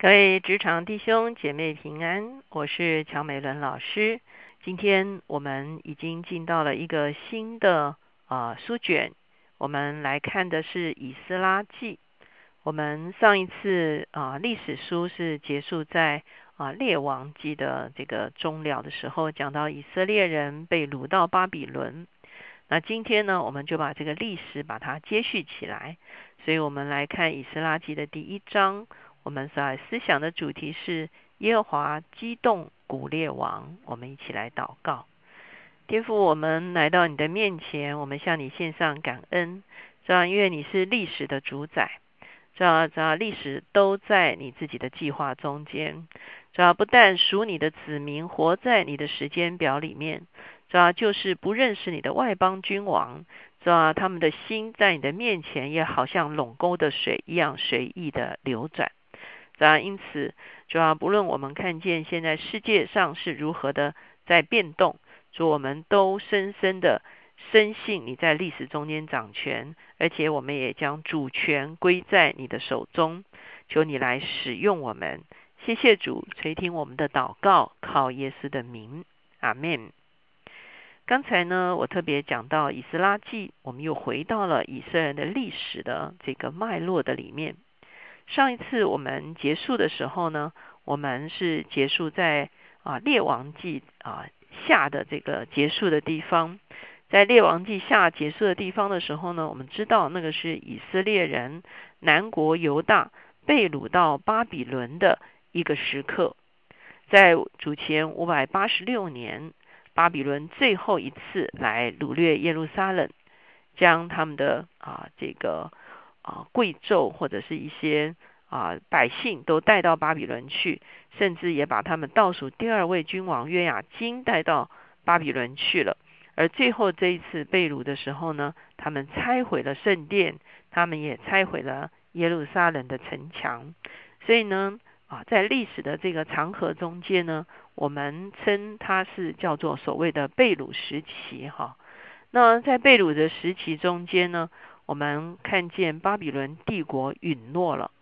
各位职场弟兄姐妹平安，我是乔美伦老师。今天我们已经进到了一个新的啊书卷，我们来看的是以斯拉记。我们上一次啊历史书是结束在啊列王记的这个终了的时候，讲到以色列人被掳到巴比伦。那今天呢，我们就把这个历史把它接续起来。所以我们来看以斯拉记的第一章。我们在思想的主题是耶和华激动古列王，我们一起来祷告。天父，我们来到你的面前，我们向你献上感恩，这样因为你是历史的主宰，这样这样历史都在你自己的计划中间，这样不但属你的子民活在你的时间表里面，这样就是不认识你的外邦君王。是吧？他们的心在你的面前，也好像垄沟的水一样随意的流转。是吧？因此，主要不论我们看见现在世界上是如何的在变动，主我们都深深的深信你在历史中间掌权，而且我们也将主权归在你的手中。求你来使用我们。谢谢主垂听我们的祷告，靠耶稣的名，阿门。刚才呢，我特别讲到以斯拉记，我们又回到了以色列人的历史的这个脉络的里面。上一次我们结束的时候呢，我们是结束在啊列王记啊下的这个结束的地方。在列王记下结束的地方的时候呢，我们知道那个是以色列人南国犹大被掳到巴比伦的一个时刻，在主前五百八十六年。巴比伦最后一次来掳掠耶路撒冷，将他们的啊这个啊贵胄或者是一些啊百姓都带到巴比伦去，甚至也把他们倒数第二位君王约雅金带到巴比伦去了。而最后这一次被掳的时候呢，他们拆毁了圣殿，他们也拆毁了耶路撒冷的城墙。所以呢。啊，在历史的这个长河中间呢，我们称它是叫做所谓的贝鲁时期哈。那在贝鲁的时期中间呢，我们看见巴比伦帝国陨落了。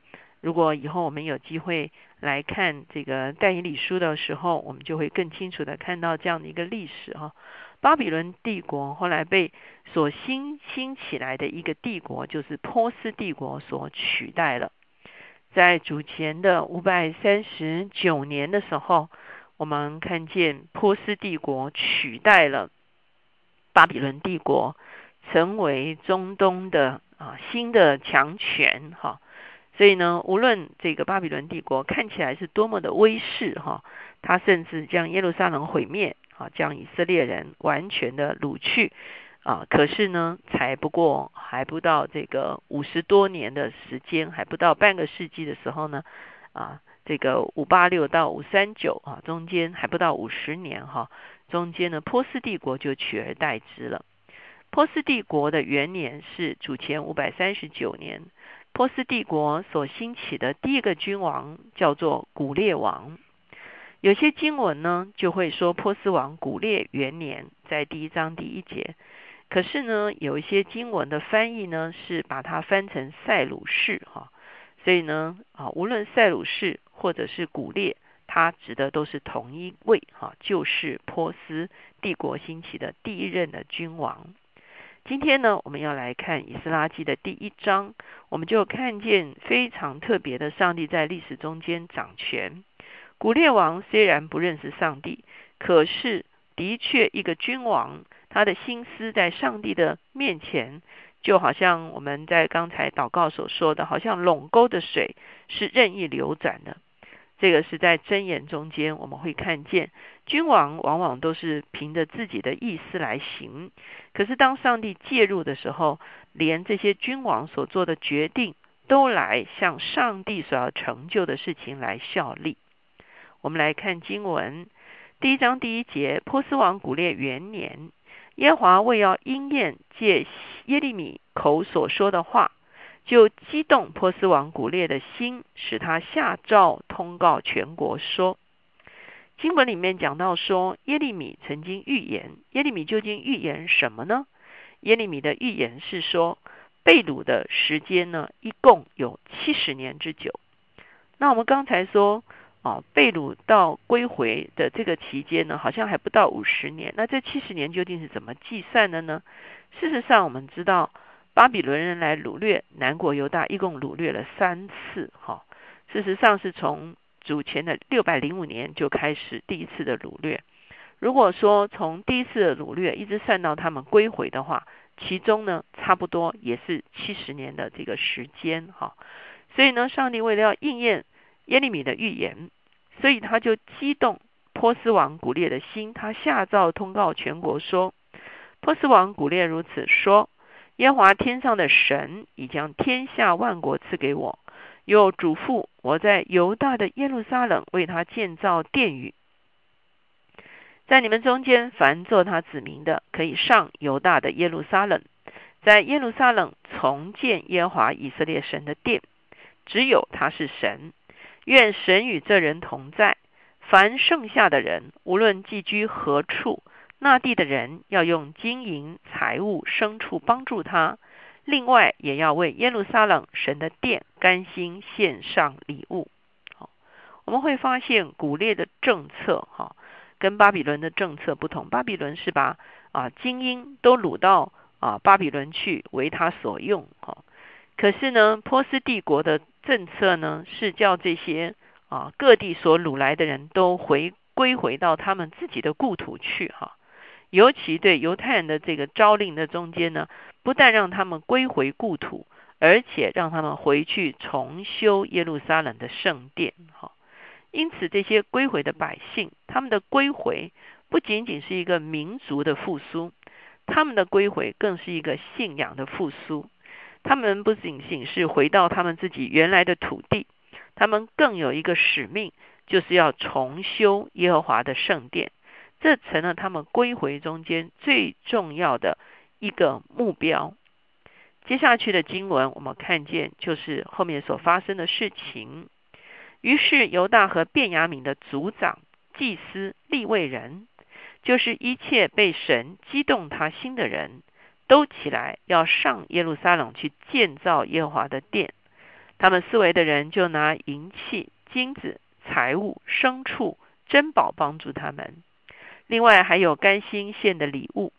如果以后我们有机会来看这个但以理书的时候，我们就会更清楚的看到这样的一个历史哈。巴比伦帝国后来被所新兴起来的一个帝国，就是波斯帝国所取代了。在主前的五百三十九年的时候，我们看见波斯帝国取代了巴比伦帝国，成为中东的啊新的强权哈。所以呢，无论这个巴比伦帝国看起来是多么的威势哈，他甚至将耶路撒冷毁灭啊，将以色列人完全的掳去。啊，可是呢，才不过还不到这个五十多年的时间，还不到半个世纪的时候呢，啊，这个五八六到五三九啊，中间还不到五十年哈，中间呢，波斯帝国就取而代之了。波斯帝国的元年是主前五百三十九年，波斯帝国所兴起的第一个君王叫做古列王。有些经文呢就会说波斯王古列元年，在第一章第一节。可是呢，有一些经文的翻译呢，是把它翻成塞鲁士哈，所以呢，啊，无论塞鲁士或者是古列，它指的都是同一位哈，就是波斯帝国兴起的第一任的君王。今天呢，我们要来看以斯拉记的第一章，我们就看见非常特别的上帝在历史中间掌权。古列王虽然不认识上帝，可是的确一个君王。他的心思在上帝的面前，就好像我们在刚才祷告所说的，好像垄沟的水是任意流转的。这个是在箴言中间，我们会看见君王往往都是凭着自己的意思来行。可是当上帝介入的时候，连这些君王所做的决定，都来向上帝所要成就的事情来效力。我们来看经文第一章第一节：波斯王古列元年。耶华为要应验借耶利米口所说的话，就激动波斯王古列的心，使他下诏通告全国说：经文里面讲到说，耶利米曾经预言，耶利米究竟预言什么呢？耶利米的预言是说，被掳的时间呢，一共有七十年之久。那我们刚才说，哦，被掳到归回的这个期间呢，好像还不到五十年。那这七十年究竟是怎么计算的呢？事实上，我们知道巴比伦人来掳掠南国犹大，一共掳掠了三次。哈，事实上是从主前的六百零五年就开始第一次的掳掠。如果说从第一次的掳掠一直算到他们归回的话，其中呢，差不多也是七十年的这个时间。哈，所以呢，上帝为了要应验耶利米的预言，所以他就激动波斯王古列的心，他下诏通告全国说。波斯王古列如此说：“耶华天上的神已将天下万国赐给我，又嘱咐我在犹大的耶路撒冷为他建造殿宇。在你们中间，凡做他子民的，可以上犹大的耶路撒冷，在耶路撒冷重建耶华以色列神的殿。只有他是神，愿神与这人同在。凡剩下的人，无论寄居何处。”那地的人要用金银财物牲畜帮助他，另外也要为耶路撒冷神的殿甘心献上礼物。好，我们会发现古列的政策哈，跟巴比伦的政策不同。巴比伦是把啊精英都掳到啊巴比伦去为他所用哈，可是呢，波斯帝国的政策呢是叫这些啊各地所掳来的人都回归回到他们自己的故土去哈。尤其对犹太人的这个诏令的中间呢，不但让他们归回故土，而且让他们回去重修耶路撒冷的圣殿。哈，因此这些归回的百姓，他们的归回不仅仅是一个民族的复苏，他们的归回更是一个信仰的复苏。他们不仅仅是回到他们自己原来的土地，他们更有一个使命，就是要重修耶和华的圣殿。这成了他们归回中间最重要的一个目标。接下去的经文，我们看见就是后面所发生的事情。于是犹大和便雅悯的族长、祭司、立位人，就是一切被神激动他心的人，都起来要上耶路撒冷去建造耶和华的殿。他们四围的人就拿银器、金子、财物、牲畜、珍宝帮助他们。另外还有甘心献的礼物，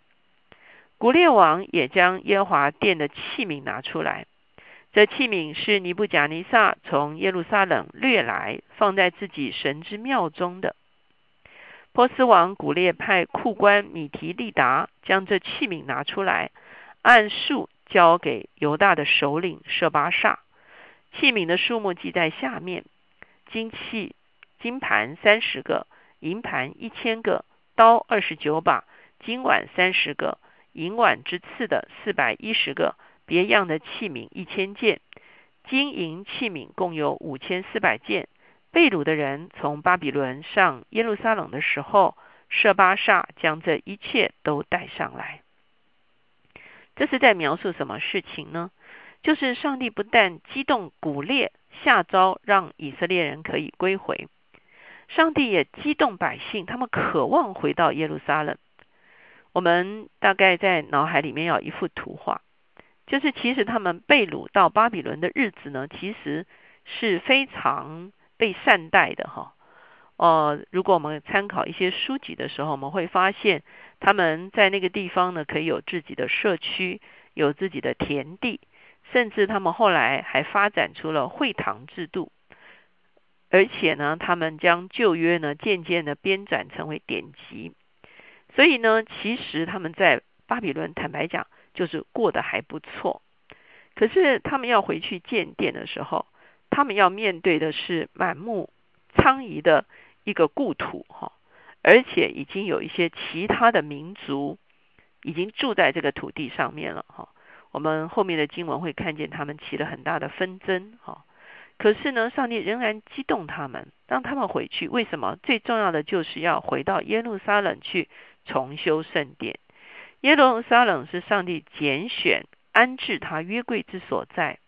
古列王也将耶和华殿的器皿拿出来。这器皿是尼布甲尼撒从耶路撒冷掠来，放在自己神之庙中的。波斯王古列派库官米提利达将这器皿拿出来，按数交给犹大的首领舍巴萨。器皿的数目记在下面：金器、金盘三十个，银盘一千个。刀二十九把，金碗三十个，银碗之次的四百一十个，别样的器皿一千件，金银器皿共有五千四百件。被掳的人从巴比伦上耶路撒冷的时候，设巴萨将这一切都带上来。这是在描述什么事情呢？就是上帝不但激动古列下诏，让以色列人可以归回。上帝也激动百姓，他们渴望回到耶路撒冷。我们大概在脑海里面有一幅图画，就是其实他们被掳到巴比伦的日子呢，其实是非常被善待的哈。呃，如果我们参考一些书籍的时候，我们会发现他们在那个地方呢，可以有自己的社区，有自己的田地，甚至他们后来还发展出了会堂制度。而且呢，他们将旧约呢渐渐的编纂成为典籍，所以呢，其实他们在巴比伦坦白讲就是过得还不错。可是他们要回去建殿的时候，他们要面对的是满目疮痍的一个故土哈，而且已经有一些其他的民族已经住在这个土地上面了哈。我们后面的经文会看见他们起了很大的纷争哈。可是呢，上帝仍然激动他们，让他们回去。为什么？最重要的就是要回到耶路撒冷去重修圣殿。耶路撒冷是上帝拣选安置他约柜之所在。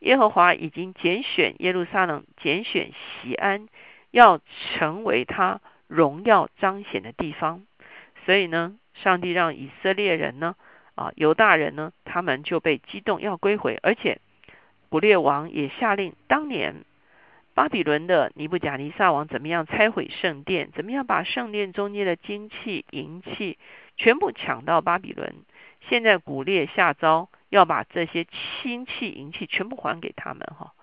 耶和华已经拣选耶路撒冷，拣选西安，要成为他荣耀彰显的地方。所以呢，上帝让以色列人呢，啊，犹大人呢，他们就被激动要归回，而且。古列王也下令，当年巴比伦的尼布甲尼撒王怎么样拆毁圣殿，怎么样把圣殿中间的金器银器全部抢到巴比伦。现在古列下诏，要把这些金器银器全部还给他们，哈，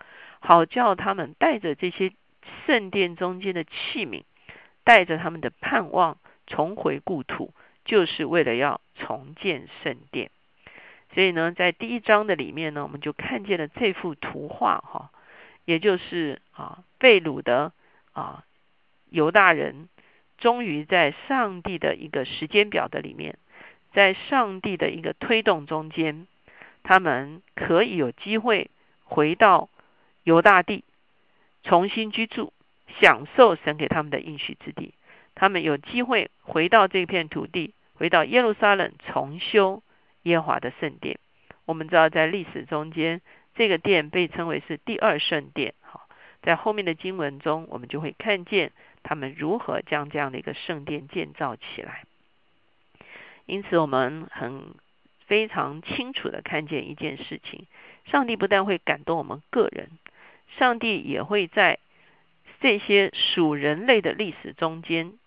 好叫他们带着这些圣殿中间的器皿，带着他们的盼望重回故土，就是为了要重建圣殿。所以呢，在第一章的里面呢，我们就看见了这幅图画，哈。也就是啊，被掳的啊犹大人，终于在上帝的一个时间表的里面，在上帝的一个推动中间，他们可以有机会回到犹大地，重新居住，享受神给他们的应许之地。他们有机会回到这片土地，回到耶路撒冷，重修耶华的圣殿。我们知道，在历史中间。这个殿被称为是第二圣殿，好，在后面的经文中，我们就会看见他们如何将这样的一个圣殿建造起来。因此，我们很非常清楚的看见一件事情：上帝不但会感动我们个人，上帝也会在这些属人类的历史中间，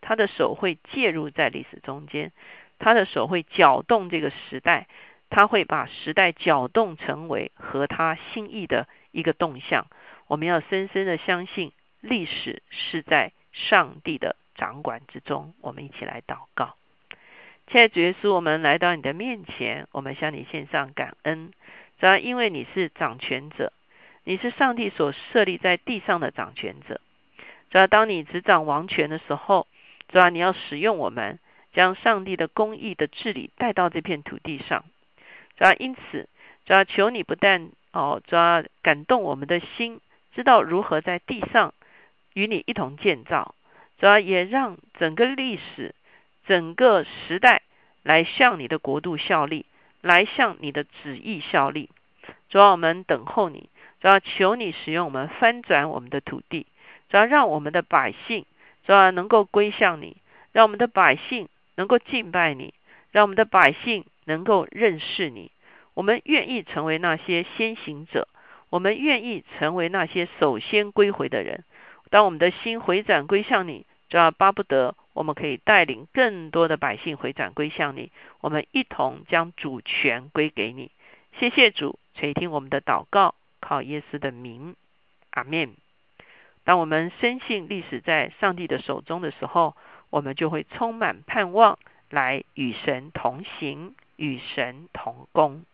他的手会介入在历史中间，他的手会搅动这个时代。他会把时代搅动成为合他心意的一个动向。我们要深深的相信，历史是在上帝的掌管之中。我们一起来祷告，亲爱的主耶稣，我们来到你的面前，我们向你献上感恩。主要因为你是掌权者，你是上帝所设立在地上的掌权者。主要当你执掌王权的时候，主要你要使用我们，将上帝的公义的治理带到这片土地上。主要因此，主要求你不但哦，主要感动我们的心，知道如何在地上与你一同建造；主要也让整个历史、整个时代来向你的国度效力，来向你的旨意效力。主要我们等候你，主要求你使用我们翻转我们的土地，主要让我们的百姓主要能够归向你，让我们的百姓能够敬拜你，让我们的百姓。能够认识你，我们愿意成为那些先行者，我们愿意成为那些首先归回的人。当我们的心回转归向你，就要巴不得我们可以带领更多的百姓回转归向你。我们一同将主权归给你。谢谢主垂听我们的祷告，靠耶稣的名，阿门。当我们深信历史在上帝的手中的时候，我们就会充满盼望，来与神同行。与神同工。